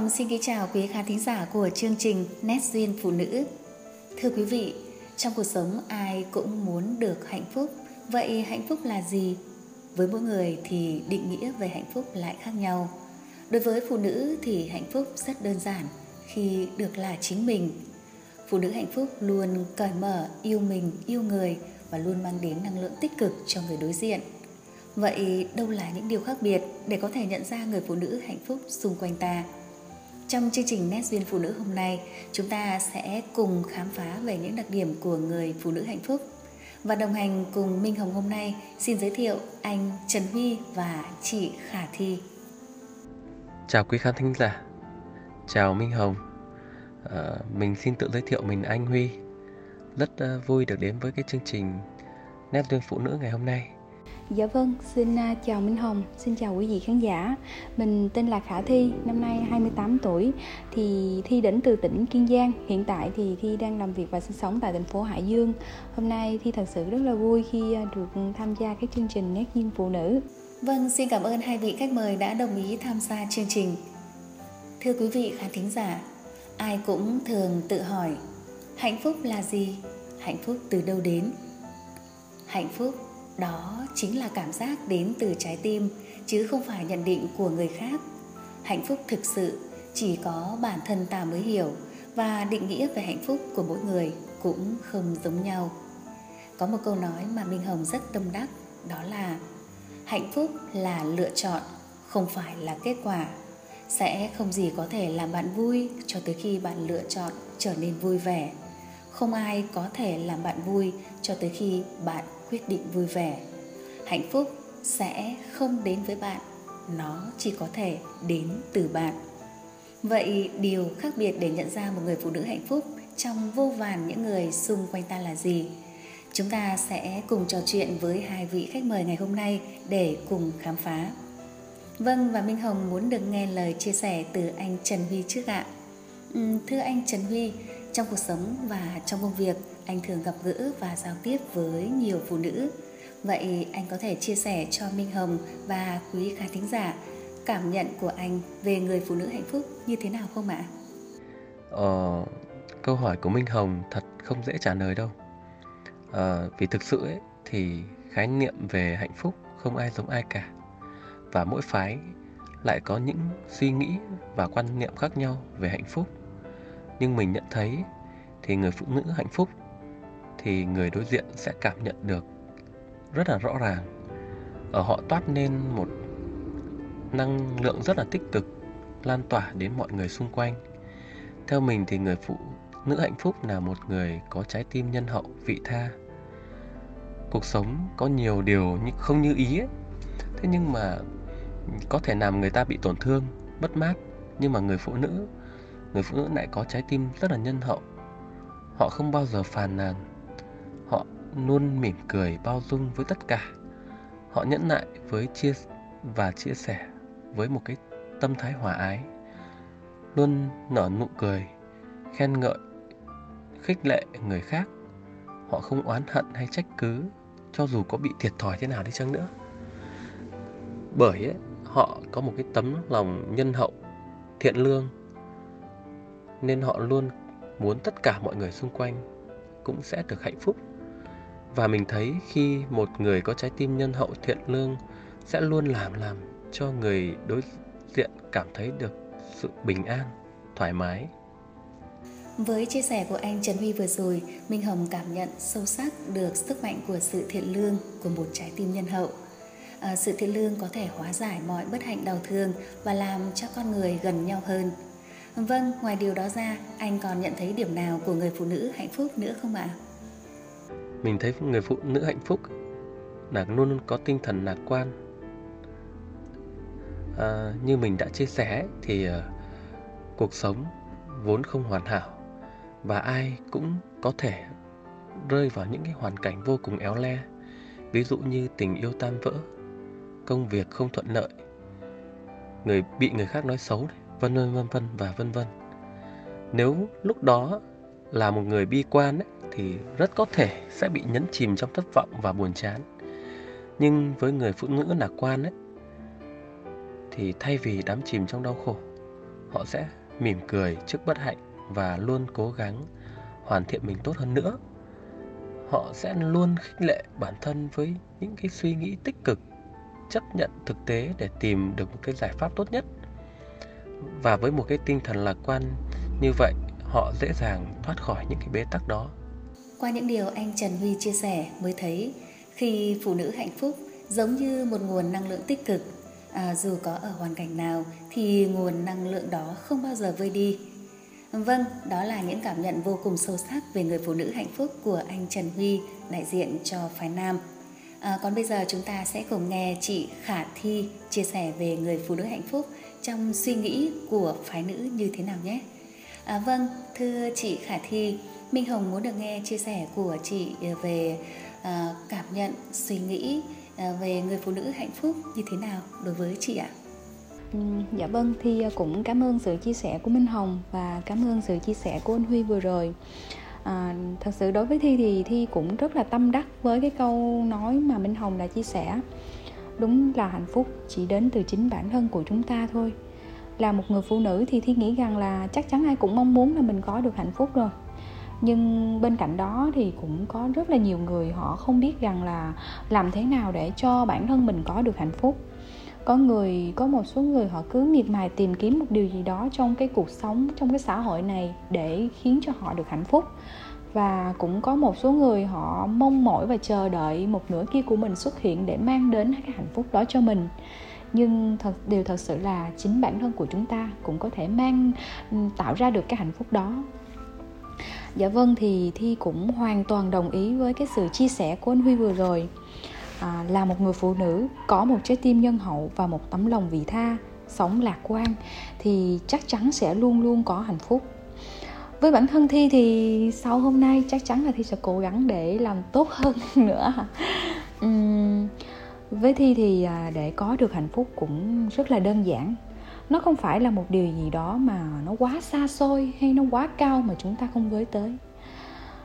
Hồng xin kính chào quý khán thính giả của chương trình Nét duyên phụ nữ. Thưa quý vị, trong cuộc sống ai cũng muốn được hạnh phúc. Vậy hạnh phúc là gì? Với mỗi người thì định nghĩa về hạnh phúc lại khác nhau. Đối với phụ nữ thì hạnh phúc rất đơn giản khi được là chính mình. Phụ nữ hạnh phúc luôn cởi mở, yêu mình, yêu người và luôn mang đến năng lượng tích cực cho người đối diện. Vậy đâu là những điều khác biệt để có thể nhận ra người phụ nữ hạnh phúc xung quanh ta? Trong chương trình Nét duyên phụ nữ hôm nay, chúng ta sẽ cùng khám phá về những đặc điểm của người phụ nữ hạnh phúc. Và đồng hành cùng Minh Hồng hôm nay, xin giới thiệu anh Trần Huy và chị Khả Thi. Chào quý khán thính giả. Chào Minh Hồng. À, mình xin tự giới thiệu mình anh Huy. Rất uh, vui được đến với cái chương trình Nét duyên phụ nữ ngày hôm nay. Dạ vâng, xin à, chào Minh Hồng, xin chào quý vị khán giả. Mình tên là Khả Thi, năm nay 28 tuổi. Thì Thi đến từ tỉnh Kiên Giang. Hiện tại thì Thi đang làm việc và sinh sống tại thành phố Hải Dương. Hôm nay Thi thật sự rất là vui khi à, được tham gia cái chương trình Nét duyên phụ nữ. Vâng, xin cảm ơn hai vị khách mời đã đồng ý tham gia chương trình. Thưa quý vị khán thính giả, ai cũng thường tự hỏi hạnh phúc là gì? Hạnh phúc từ đâu đến? Hạnh phúc đó chính là cảm giác đến từ trái tim, chứ không phải nhận định của người khác. Hạnh phúc thực sự, chỉ có bản thân ta mới hiểu, và định nghĩa về hạnh phúc của mỗi người cũng không giống nhau. Có một câu nói mà minh hồng rất tâm đắc, đó là, hạnh phúc là lựa chọn, không phải là kết quả. Sẽ không gì có thể làm bạn vui cho tới khi bạn lựa chọn trở nên vui vẻ. Không ai có thể làm bạn vui cho tới khi bạn quyết định vui vẻ. Hạnh phúc sẽ không đến với bạn nó chỉ có thể đến từ bạn. Vậy điều khác biệt để nhận ra một người phụ nữ hạnh phúc trong vô vàn những người xung quanh ta là gì? Chúng ta sẽ cùng trò chuyện với hai vị khách mời ngày hôm nay để cùng khám phá. Vâng và minh hồng muốn được nghe lời chia sẻ từ anh trần huy trước ạ. Ừ, thưa anh trần huy trong cuộc sống và trong công việc anh thường gặp gỡ và giao tiếp với nhiều phụ nữ. Vậy anh có thể chia sẻ cho minh hồng và quý khán thính giả cảm nhận của anh về người phụ nữ hạnh phúc như thế nào không ạ? Ờ, câu hỏi của minh hồng thật không dễ trả lời đâu. Ờ, vì thực sự ấy, thì khái niệm về hạnh phúc không ai giống ai cả. Và mỗi phái lại có những suy nghĩ và quan niệm khác nhau về hạnh phúc. Nhưng mình nhận thấy thì người phụ nữ hạnh phúc thì người đối diện sẽ cảm nhận được rất là rõ ràng. Ở họ toát lên một năng lượng rất là tích cực, lan tỏa đến mọi người xung quanh. Theo mình thì người phụ nữ hạnh phúc là một người có trái tim nhân hậu, vị tha. Cuộc sống có nhiều điều không như ý ấy. thế nhưng mà có thể làm người ta bị tổn thương bất mát. Nhưng mà người phụ nữ, người phụ nữ lại có trái tim rất là nhân hậu. Họ không bao giờ phàn nàn họ luôn mỉm cười bao dung với tất cả. Họ nhẫn nại với chia và chia sẻ với một cái tâm thái hòa ái luôn nở nụ cười khen ngợi khích lệ người khác. Họ không oán hận hay trách cứ cho dù có bị thiệt thòi thế nào đi chăng nữa. Bởi ấy, họ có một cái tấm lòng nhân hậu thiện lương nên họ luôn muốn tất cả mọi người xung quanh cũng sẽ được hạnh phúc và mình thấy khi một người có trái tim nhân hậu thiện lương sẽ luôn làm làm cho người đối diện cảm thấy được sự bình an thoải mái với chia sẻ của anh Trần Huy vừa rồi, Minh Hồng cảm nhận sâu sắc được sức mạnh của sự thiện lương của một trái tim nhân hậu. À, sự thiện lương có thể hóa giải mọi bất hạnh đau thương và làm cho con người gần nhau hơn. Vâng, ngoài điều đó ra, anh còn nhận thấy điểm nào của người phụ nữ hạnh phúc nữa không ạ? Mình thấy người phụ nữ hạnh phúc là luôn luôn có tinh thần lạc quan. À, như mình đã chia sẻ thì uh, cuộc sống vốn không hoàn hảo và ai cũng có thể rơi vào những cái hoàn cảnh vô cùng éo le. Ví dụ như tình yêu tan vỡ, công việc không thuận lợi, người bị người khác nói xấu vân vân vân vân và vân vân. Nếu lúc đó là một người bi quan ấy, thì rất có thể sẽ bị nhấn chìm trong thất vọng và buồn chán. Nhưng với người phụ nữ lạc quan ấy, thì thay vì đắm chìm trong đau khổ, họ sẽ mỉm cười trước bất hạnh và luôn cố gắng hoàn thiện mình tốt hơn nữa. Họ sẽ luôn khích lệ bản thân với những cái suy nghĩ tích cực chấp nhận thực tế để tìm được một cái giải pháp tốt nhất. Và với một cái tinh thần lạc quan như vậy họ dễ dàng thoát khỏi những cái bế tắc đó qua những điều anh Trần Huy chia sẻ mới thấy khi phụ nữ hạnh phúc giống như một nguồn năng lượng tích cực à, dù có ở hoàn cảnh nào thì nguồn năng lượng đó không bao giờ vơi đi. Vâng đó là những cảm nhận vô cùng sâu sắc về người phụ nữ hạnh phúc của anh Trần Huy đại diện cho phái nam. À, còn bây giờ chúng ta sẽ cùng nghe chị Khả Thi chia sẻ về người phụ nữ hạnh phúc trong suy nghĩ của phái nữ như thế nào nhé. À, vâng thưa chị Khả Thi Minh Hồng muốn được nghe chia sẻ của chị ờ, về ờ, cảm nhận suy nghĩ ờ, về người phụ nữ hạnh phúc như thế nào đối với chị ạ? Ừ, dạ vâng thì cũng cảm ơn sự chia sẻ của minh hồng và cảm ơn sự chia sẻ của anh huy vừa rồi. À, thật sự đối với thi thì thi cũng rất là tâm đắc với cái câu nói mà minh hồng đã chia sẻ. Đúng là hạnh phúc chỉ đến từ chính bản thân của chúng ta thôi. Là một người phụ nữ thì thi nghĩ rằng là chắc chắn ai cũng mong muốn là mình có được hạnh phúc rồi nhưng bên cạnh đó thì cũng có rất là nhiều người họ không biết rằng là làm thế nào để cho bản thân mình có được hạnh phúc. Có người, có một số người họ cứ miệt mài tìm kiếm một điều gì đó trong cái cuộc sống, trong cái xã hội này để khiến cho họ được hạnh phúc. Và cũng có một số người họ mong mỏi và chờ đợi một nửa kia của mình xuất hiện để mang đến cái hạnh phúc đó cho mình. Nhưng thật, điều thật sự là chính bản thân của chúng ta cũng có thể mang ừ, tạo ra được cái hạnh phúc đó dạ vâng thì thi cũng hoàn toàn đồng ý với cái sự chia sẻ của anh huy vừa rồi. À, là một người phụ nữ có một trái tim nhân hậu và một tấm lòng vị tha sống lạc quan thì chắc chắn sẽ luôn luôn có hạnh phúc. Với bản thân thi thì sau hôm nay chắc chắn là thi sẽ cố gắng để làm tốt hơn nữa. Uhm, với thi thì à, để có được hạnh phúc cũng rất là đơn giản nó không phải là một điều gì đó mà nó quá xa xôi hay nó quá cao mà chúng ta không với tới.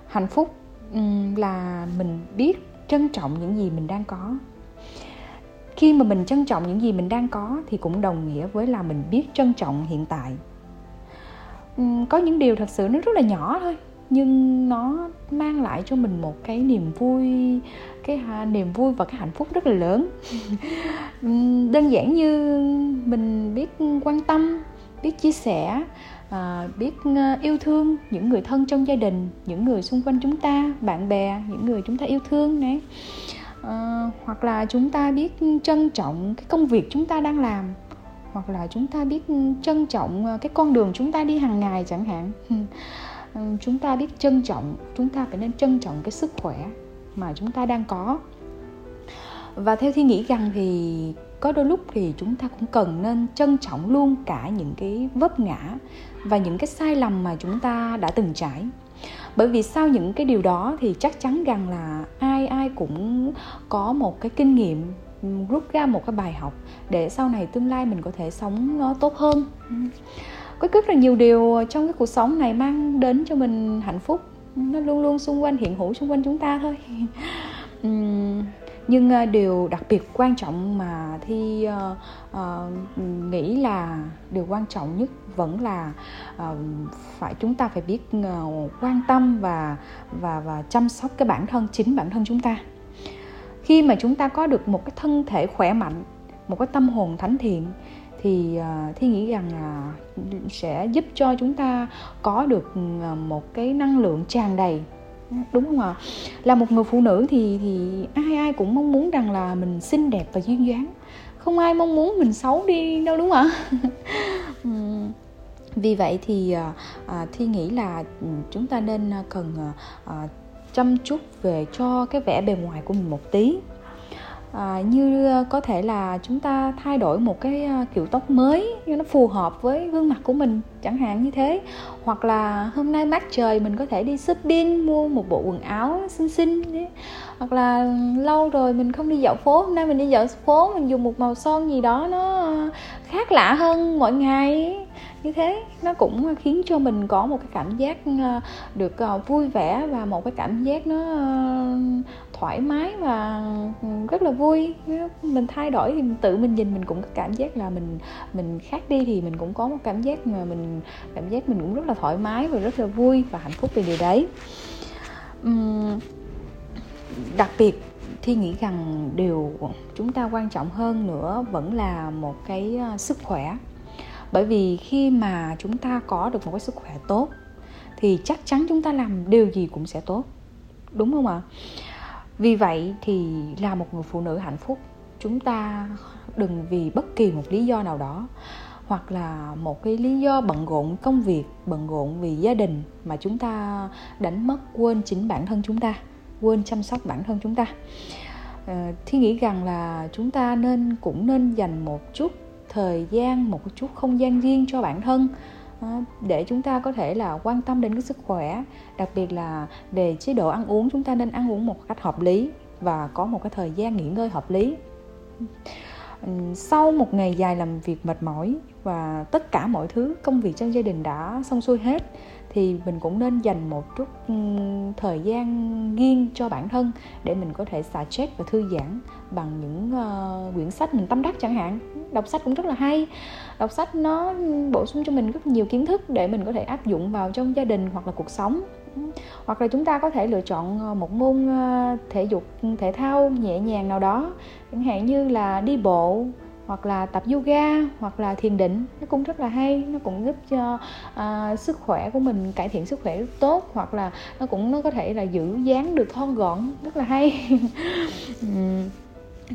Hạnh phúc là mình biết trân trọng những gì mình đang có. Khi mà mình trân trọng những gì mình đang có thì cũng đồng nghĩa với là mình biết trân trọng hiện tại. Có những điều thật sự nó rất là nhỏ thôi nhưng nó mang lại cho mình một cái niềm vui cái niềm vui và cái hạnh phúc rất là lớn. Đơn giản như mình biết quan tâm biết chia sẻ à, biết ờ, yêu thương những người thân trong gia đình những người xung quanh chúng ta bạn bè những người chúng ta yêu thương này. À, hoặc là chúng ta biết trân trọng cái công việc chúng ta đang làm hoặc là chúng ta biết trân trọng cái con đường chúng ta đi hàng ngày chẳng hạn Ừ, chúng ta biết trân trọng, chúng ta phải nên trân trọng cái sức khỏe mà chúng ta đang có. Và theo thi nghĩ rằng thì có đôi lúc thì chúng ta cũng cần nên trân trọng luôn cả những cái vấp ngã và những cái sai lầm mà chúng ta đã từng trải. Bởi vì sau những cái điều đó thì chắc chắn rằng là ai ai cũng có một cái kinh nghiệm ừ, rút ra một cái bài học để sau này tương lai mình có thể sống nó tốt hơn. Ừ có rất là nhiều điều trong cái cuộc sống này mang đến cho mình hạnh phúc. Nó luôn luôn xung quanh hiện hữu xung quanh chúng ta thôi. Nhưng ờ, điều đặc biệt quan trọng mà thi uh, uh, nghĩ là điều quan trọng nhất vẫn là uh, phải chúng ta phải biết uh, quan tâm và và và chăm sóc cái bản thân chính bản thân chúng ta. Khi mà chúng ta có được một cái thân thể khỏe mạnh một cái tâm hồn thánh thiện thì à, thi nghĩ rằng là sẽ giúp cho chúng ta có được à, một cái năng lượng tràn đầy. Đúng không ạ? Là một người phụ nữ thì thì ai ai cũng mong muốn rằng là mình xinh đẹp và duyên dáng. Không ai mong muốn mình xấu đi đâu đúng không ạ? Vì vậy thì à, à thi nghĩ là ừ, chúng ta nên cần à, chăm chút về cho cái vẻ bề ngoài của mình một tí à, như ờ, có thể là chúng ta thay đổi một cái ờ, kiểu tóc mới cho nó phù hợp với gương mặt của mình chẳng hạn như thế. Hoặc là hôm nay mát trời mình có thể đi shopping mua một bộ quần áo xinh xinh hoặc là lâu rồi mình không đi dạo phố hôm nay mình đi dạo phố mình dùng một màu son gì đó nó khác lạ hơn mọi ngày. Như thế nó cũng khiến cho mình có một cái cảm giác ờ, được ờ, vui vẻ và một cái cảm giác nó ờ, thoải mái và ừ, rất là vui. Mình thay đổi thì tự mình nhìn mình cũng có cảm giác là mình mình khác đi thì mình cũng có một cảm giác mà mình, cảm giác mình cũng rất là thoải mái và rất là vui và hạnh phúc về điều đấy. Đặc biệt thi nghĩ rằng điều chúng ta quan trọng hơn nữa vẫn là một cái ờ, sức khỏe. Bởi vì khi mà chúng ta có được một cái sức khỏe tốt, thì chắc chắn chúng ta làm điều gì cũng sẽ tốt. Đúng không ạ? Vì vậy thì là một người phụ nữ hạnh phúc, chúng ta đừng vì bất kỳ một lý do nào đó, hoặc là một cái lý do bận rộn công việc, bận rộn vì gia đình mà chúng ta đánh mất quên chính bản thân chúng ta quên chăm sóc bản thân chúng ta. Ờ, à, thi nghĩ rằng là chúng ta nên cũng nên dành một chút thời gian một chút không gian riêng cho bản thân ờ, để chúng ta có thể là quan tâm đến cái sức khỏe. Đặc biệt là về chế độ ăn uống chúng ta nên ăn uống một cách hợp lý và có một cái thời gian nghỉ ngơi hợp lý. Ừ, sau một ngày dài làm việc mệt mỏi và tất cả mọi thứ công việc trong gia đình đã xong xuôi hết thì mình cũng nên dành một chút thời gian riêng cho bản thân để mình có thể xả stress và thư giãn bằng những uh, quyển sách mình tâm đắc chẳng hạn. Đọc sách cũng rất là hay. Đọc sách nó bổ sung cho mình rất nhiều kiến thức để mình có thể áp dụng vào trong gia đình hoặc là cuộc sống. Hoặc là chúng ta có thể lựa chọn ờ, một môn ờ, thể dục thể thao nhẹ nhàng nào đó. Chẳng hạn như là đi bộ hoặc là tập yoga hoặc là thiền định. Nó cũng rất là hay nó cũng giúp cho uh, sức khỏe của mình cải thiện sức khỏe rất tốt hoặc là nó cũng nó có thể là giữ dáng được thon gọn. Rất là hay. Ừ.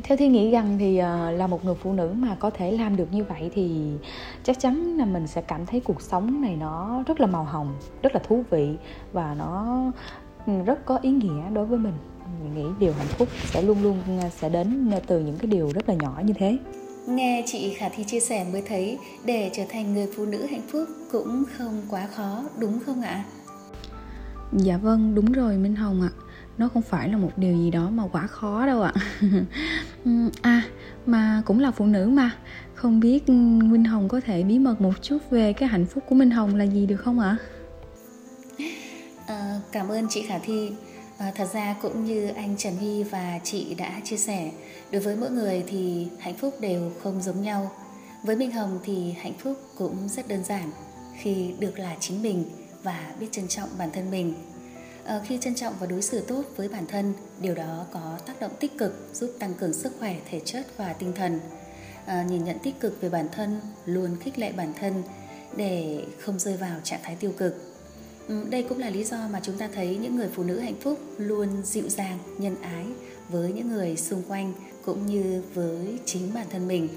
Theo thi nghĩ rằng thì uh, là một người phụ nữ mà có thể làm được như vậy thì chắc chắn là mình sẽ cảm thấy cuộc sống này nó rất là màu hồng rất là thú vị và nó ừ, rất có ý nghĩa đối với mình. Mình nghĩ điều hạnh phúc sẽ luôn luôn ờ, sẽ đến từ những cái điều rất là nhỏ như thế. Nghe chị Khả Thi chia sẻ mới thấy để trở thành người phụ nữ hạnh phúc cũng không quá khó, đúng không ạ? Dạ vâng, đúng rồi Minh Hồng ạ. Nó không phải là một điều gì đó mà quá khó đâu ạ. à, mà cũng là phụ nữ mà. Không biết Minh Hồng có thể bí mật một chút về cái hạnh phúc của Minh Hồng là gì được không ạ? À, cảm ơn chị Khả Thi À, thật ra cũng như anh Trần Huy và chị đã chia sẻ, đối với mỗi người thì hạnh phúc đều không giống nhau. Với Minh Hồng thì hạnh phúc cũng rất đơn giản khi được là chính mình và biết trân trọng bản thân mình. À, khi trân trọng và đối xử tốt với bản thân, điều đó có tác động tích cực giúp tăng cường sức khỏe thể chất và tinh thần. À, nhìn nhận tích cực về bản thân, luôn khích lệ bản thân để không rơi vào trạng thái tiêu cực Ừ, đây cũng là lý do mà chúng ta thấy những người phụ nữ hạnh phúc luôn dịu dàng nhân ái với những người xung quanh cũng như với chính bản thân mình.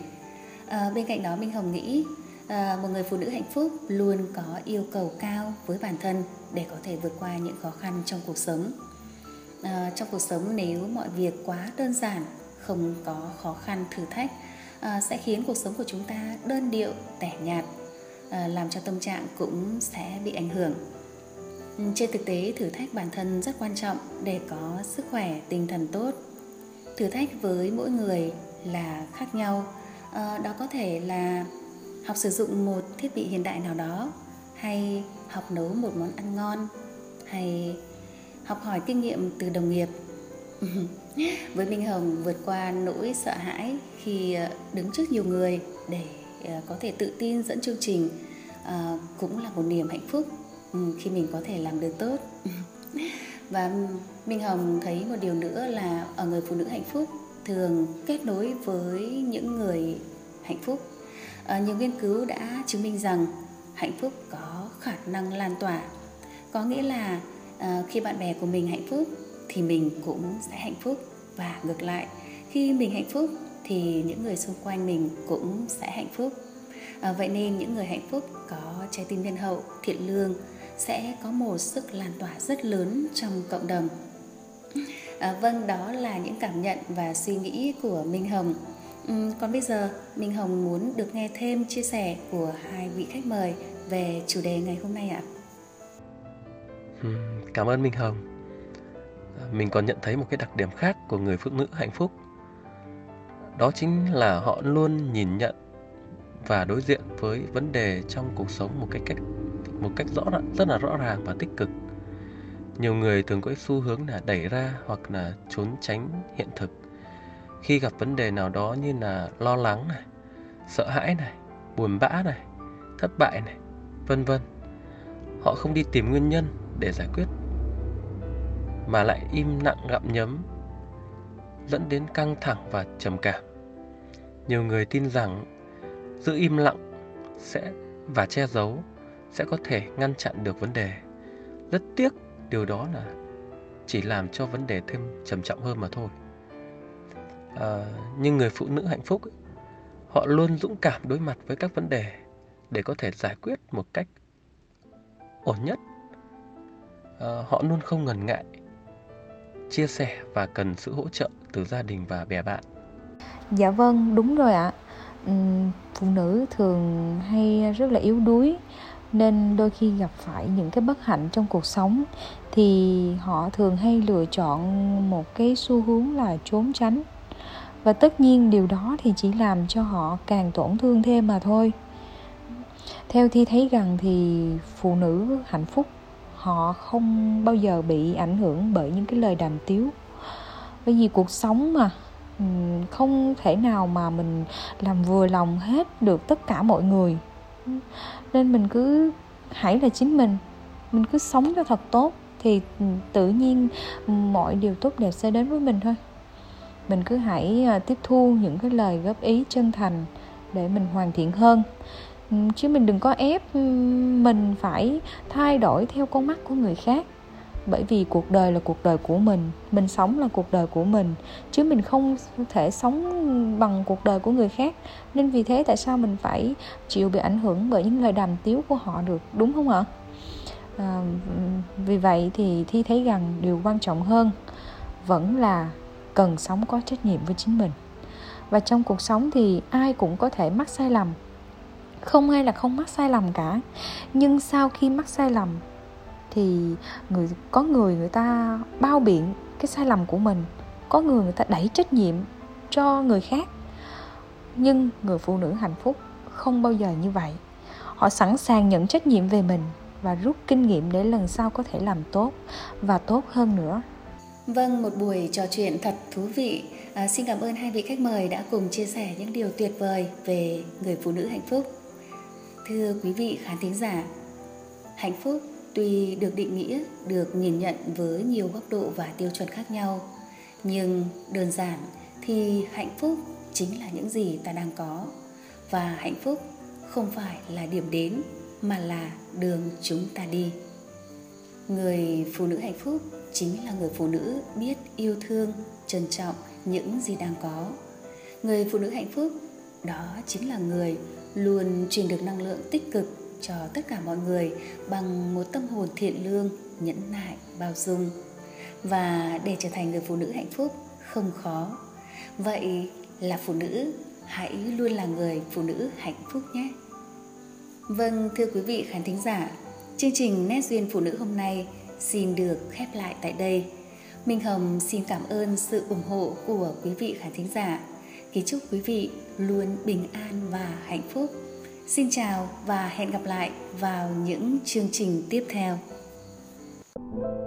À, bên cạnh đó minh hồng nghĩ à, một người phụ nữ hạnh phúc luôn có yêu cầu cao với bản thân để có thể vượt qua những khó khăn trong cuộc sống. À, trong cuộc sống nếu mọi việc quá đơn giản không có khó khăn thử thách à, sẽ khiến cuộc sống của chúng ta đơn điệu tẻ nhạt à, làm cho tâm trạng cũng sẽ bị ảnh hưởng. Ừ, Ừ, trên thực tế thử thách bản thân rất quan trọng để có sức khỏe tinh thần tốt. Thử thách với mỗi người là khác nhau. À, đó có thể là học sử dụng một thiết bị hiện đại nào đó hay học nấu một món ăn ngon hay học hỏi kinh nghiệm từ đồng nghiệp. Với minh hồng vượt qua nỗi sợ hãi khi ờ, đứng trước nhiều người để ờ, có thể tự tin dẫn chương trình cũng là một niềm hạnh phúc. Ừ, khi mình có thể làm được tốt. Và minh hồng thấy một điều nữa là ở người phụ nữ hạnh phúc thường kết nối với những người hạnh phúc. À, nhiều nghiên cứu đã chứng minh rằng hạnh phúc có khả năng lan tỏa. Có nghĩa là à, khi bạn bè của mình hạnh phúc thì mình cũng sẽ hạnh phúc. Và ngược lại khi mình hạnh phúc thì những người xung quanh mình cũng sẽ hạnh phúc. À, vậy nên những người hạnh phúc có trái tim nhân hậu thiện lương sẽ có một sức lan tỏa rất lớn trong cộng đồng. À, vâng đó là những cảm nhận và suy nghĩ của minh hồng. Uhm, còn bây giờ minh hồng muốn được nghe thêm chia sẻ của hai vị khách mời về chủ đề ngày hôm nay ạ. Ừ, cảm ơn minh hồng. Mình còn nhận thấy một cái đặc điểm khác của người phụ nữ hạnh phúc. Đó chính là họ luôn nhìn nhận và đối diện với vấn đề trong cuộc sống một cách cách một cách rõ rất là rõ ràng và tích cực. Nhiều người thường có xu hướng là đẩy ra hoặc là trốn tránh hiện thực khi gặp vấn đề nào đó như là lo lắng này, sợ hãi này, buồn bã này, thất bại này, vân vân. Họ không đi tìm nguyên nhân để giải quyết mà lại im lặng gặm nhấm dẫn đến căng thẳng và trầm cảm. Nhiều người tin rằng giữ im lặng sẽ và che giấu sẽ có thể ngăn chặn được vấn đề. Rất tiếc điều đó là chỉ làm cho vấn đề thêm trầm trọng hơn mà thôi. À, nhưng người phụ nữ hạnh phúc họ luôn dũng cảm đối mặt với các vấn đề để có thể giải quyết một cách ổn nhất. À, họ luôn không ngần ngại chia sẻ và cần sự hỗ trợ từ gia đình và bè bạn. Dạ vâng, đúng rồi ạ. phụ nữ thường hay rất là yếu đuối nên đôi khi gặp phải những cái bất hạnh trong cuộc sống thì họ thường hay lựa chọn một cái xu hướng là trốn tránh. Và tất nhiên điều đó thì chỉ làm cho họ càng tổn thương thêm mà thôi. Theo thi thấy rằng thì phụ nữ hạnh phúc, họ không bao giờ bị ảnh hưởng bởi những cái lời đàm tiếu. Bởi vì cuộc sống mà ừ, không thể nào mà mình làm vừa lòng hết được tất cả mọi người nên mình cứ hãy là chính mình. Mình cứ sống cho thật tốt thì tự nhiên mọi điều tốt đẹp sẽ đến với mình thôi. Mình cứ hãy à, tiếp thu những cái lời góp ý chân thành để mình hoàn thiện hơn. Chứ mình đừng có ép mình phải thay đổi theo con mắt của người khác bởi vì cuộc đời là cuộc đời của mình mình sống là cuộc đời của mình chứ mình không thể sống bằng cuộc đời của người khác. Nên vì thế tại sao mình phải chịu bị ảnh hưởng bởi những lời đàm tiếu của họ được đúng không ạ? À, vì vậy thì thi thấy rằng điều quan trọng hơn vẫn là cần sống có trách nhiệm với chính mình. Và trong cuộc sống thì ai cũng có thể mắc sai lầm không ai là không mắc sai lầm cả. Nhưng sau khi mắc sai lầm thì người có người người ta bao biện cái sai lầm của mình có người người ta đẩy trách nhiệm cho người khác nhưng người phụ nữ hạnh phúc không bao giờ như vậy họ sẵn sàng nhận trách nhiệm về mình và rút kinh nghiệm để lần sau có thể làm tốt và tốt hơn nữa Vâng, một buổi trò chuyện thật thú vị. À, xin cảm ơn hai vị khách mời đã cùng chia sẻ những điều tuyệt vời về người phụ nữ hạnh phúc. Thưa quý vị khán thính giả, hạnh phúc tuy được định nghĩa, được nhìn nhận với nhiều góc độ và tiêu chuẩn khác nhau, nhưng đơn giản thì hạnh phúc chính là những gì ta đang có và hạnh phúc không phải là điểm đến mà là đường chúng ta đi. Người phụ nữ hạnh phúc chính là người phụ nữ biết yêu thương, trân trọng những gì đang có. Người phụ nữ hạnh phúc đó chính là người luôn truyền được năng lượng tích cực cho tất cả mọi người bằng một tâm hồn thiện lương, nhẫn nại, bao dung. Và để trở thành người phụ nữ hạnh phúc không khó. Vậy là phụ nữ, hãy luôn là người phụ nữ hạnh phúc nhé. Vâng, thưa quý vị khán thính giả, chương trình Nét duyên phụ nữ hôm nay xin được khép lại tại đây. Minh Hồng xin cảm ơn sự ủng hộ của quý vị khán thính giả. Kính chúc quý vị luôn bình an và hạnh phúc. Xin chào và hẹn gặp lại vào những chương trình tiếp theo. thank you